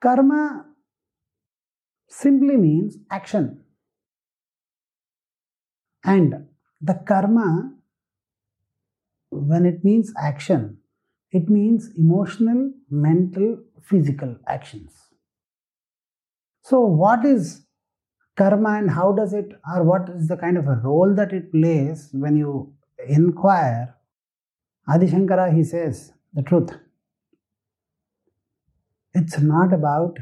Karma simply means action. And the karma, when it means action, it means emotional, mental, physical actions. So, what is karma and how does it, or what is the kind of a role that it plays when you inquire? Adi Shankara, he says the truth. It's not about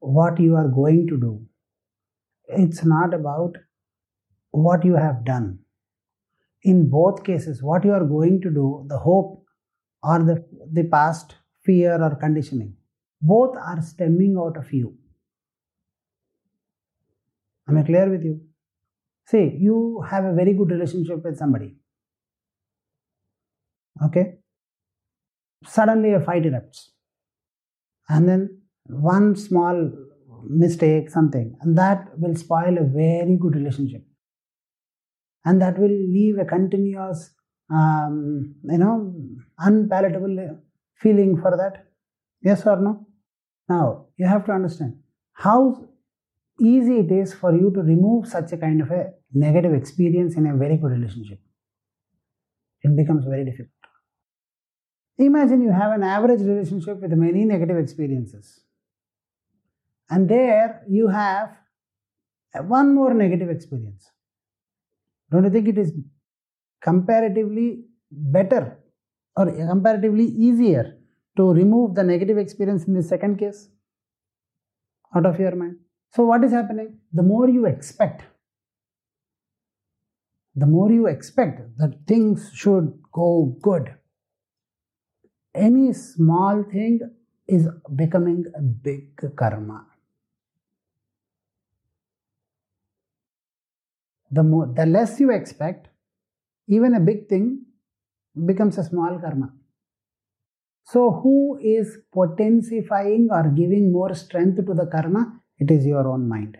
what you are going to do, it's not about what you have done. In both cases, what you are going to do, the hope or the, the past fear or conditioning, both are stemming out of you. Am I clear with you? See, you have a very good relationship with somebody. Okay? Suddenly a fight erupts. And then one small mistake, something, and that will spoil a very good relationship. And that will leave a continuous, um, you know, unpalatable feeling for that. Yes or no? Now, you have to understand how easy it is for you to remove such a kind of a negative experience in a very good relationship. It becomes very difficult. Imagine you have an average relationship with many negative experiences. And there you have one more negative experience. Don't you think it is comparatively better or comparatively easier to remove the negative experience in the second case out of your mind? So, what is happening? The more you expect, the more you expect that things should go good, any small thing is becoming a big karma. The more, the less you expect, even a big thing becomes a small karma. So, who is potensifying or giving more strength to the karma? It is your own mind.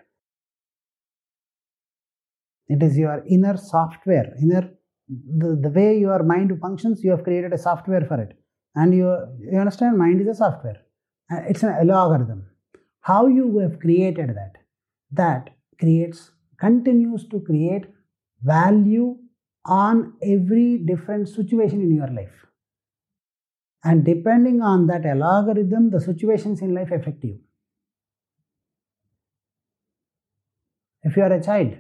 It is your inner software, inner the, the way your mind functions, you have created a software for it. And you, you understand, mind is a software. It's an algorithm. How you have created that, that creates, continues to create value on every different situation in your life. And depending on that algorithm, the situations in life affect you. If you are a child,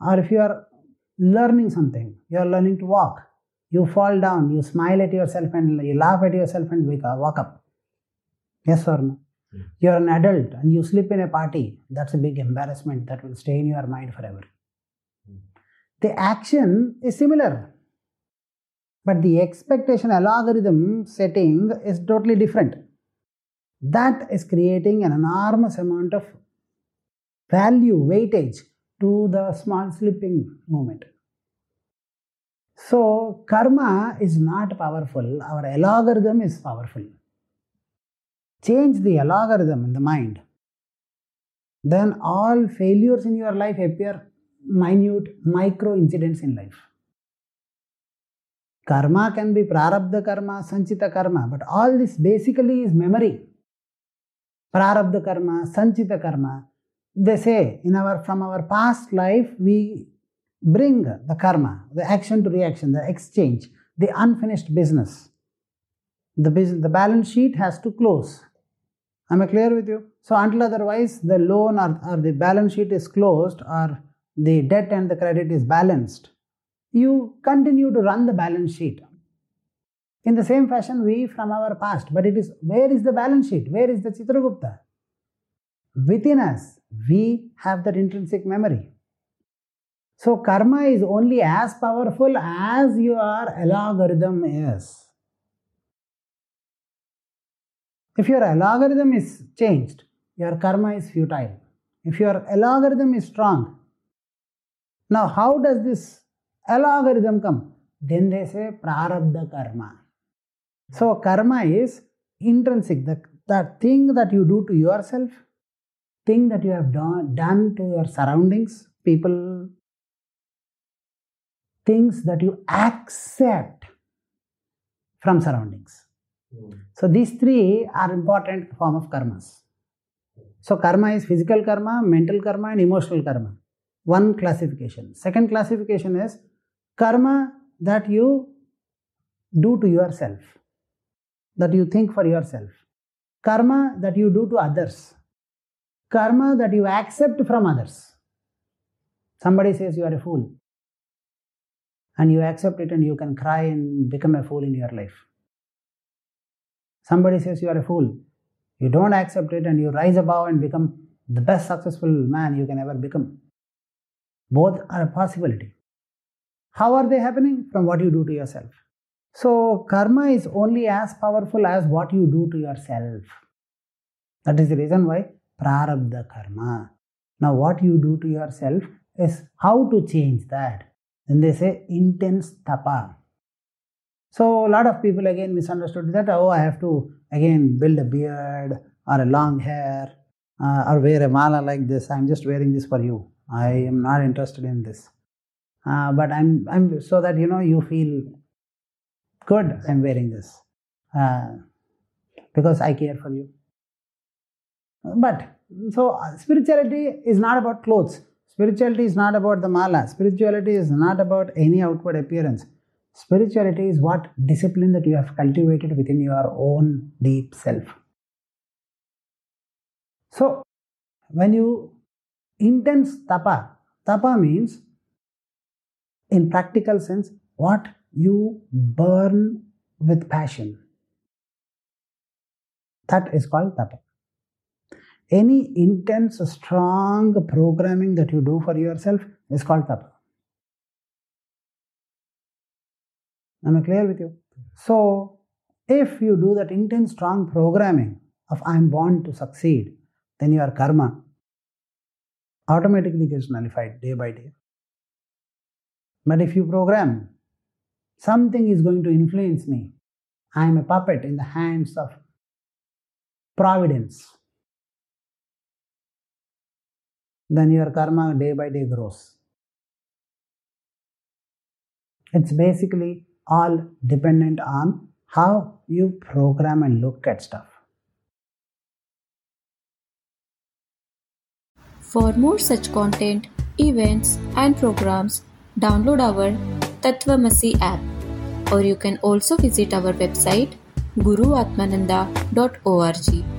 or if you are learning something, you are learning to walk, you fall down, you smile at yourself and you laugh at yourself and wake up, walk up. Yes or no? Hmm. You're an adult and you sleep in a party. That's a big embarrassment that will stay in your mind forever. Hmm. The action is similar, but the expectation algorithm setting is totally different. That is creating an enormous amount of value, weightage to the small slipping moment. So, karma is not powerful, our algorithm is powerful. Change the algorithm in the mind, then all failures in your life appear minute, micro incidents in life. Karma can be prarabdha karma, sanchita karma, but all this basically is memory. Prarabdha karma, sanchita karma. They say in our from our past life we bring the karma, the action to reaction, the exchange, the unfinished business. The, business, the balance sheet has to close. Am I clear with you? So, until otherwise, the loan or, or the balance sheet is closed or the debt and the credit is balanced, you continue to run the balance sheet. In the same fashion, we from our past, but it is where is the balance sheet? Where is the Chitragupta? Within us, we have that intrinsic memory. So, karma is only as powerful as your algorithm is. If your algorithm is changed, your karma is futile. If your algorithm is strong, now how does this algorithm come? Then they say prarabdha karma. So, karma is intrinsic, the, the thing that you do to yourself, thing that you have done, done to your surroundings, people, things that you accept from surroundings. Hmm. So these three are important form of karmas. So karma is physical karma, mental karma, and emotional karma. One classification. Second classification is karma that you do to yourself, that you think for yourself. Karma that you do to others. Karma that you accept from others. Somebody says you are a fool. And you accept it and you can cry and become a fool in your life. Somebody says you are a fool. You don't accept it and you rise above and become the best successful man you can ever become. Both are a possibility. How are they happening? From what you do to yourself. So, karma is only as powerful as what you do to yourself. That is the reason why prarabdha karma. Now, what you do to yourself is how to change that. Then they say intense tapa. So, a lot of people again misunderstood that oh, I have to again build a beard or a long hair uh, or wear a mala like this. I'm just wearing this for you. I am not interested in this. Uh, but I'm, I'm so that you know you feel good. I'm wearing this uh, because I care for you. But so spirituality is not about clothes. Spirituality is not about the mala. Spirituality is not about any outward appearance. Spirituality is what discipline that you have cultivated within your own deep self. So, when you intense tapa, tapa means in practical sense what you burn with passion. That is called tapa any intense, strong programming that you do for yourself is called tapa. Am I clear with you? So, if you do that intense, strong programming of I am born to succeed, then your karma automatically gets nullified day by day. But if you program, something is going to influence me, I am a puppet in the hands of providence then your karma day by day grows. It's basically all dependent on how you program and look at stuff. For more such content, events, and programs, download our Tattvamasi app, or you can also visit our website guruatmananda.org.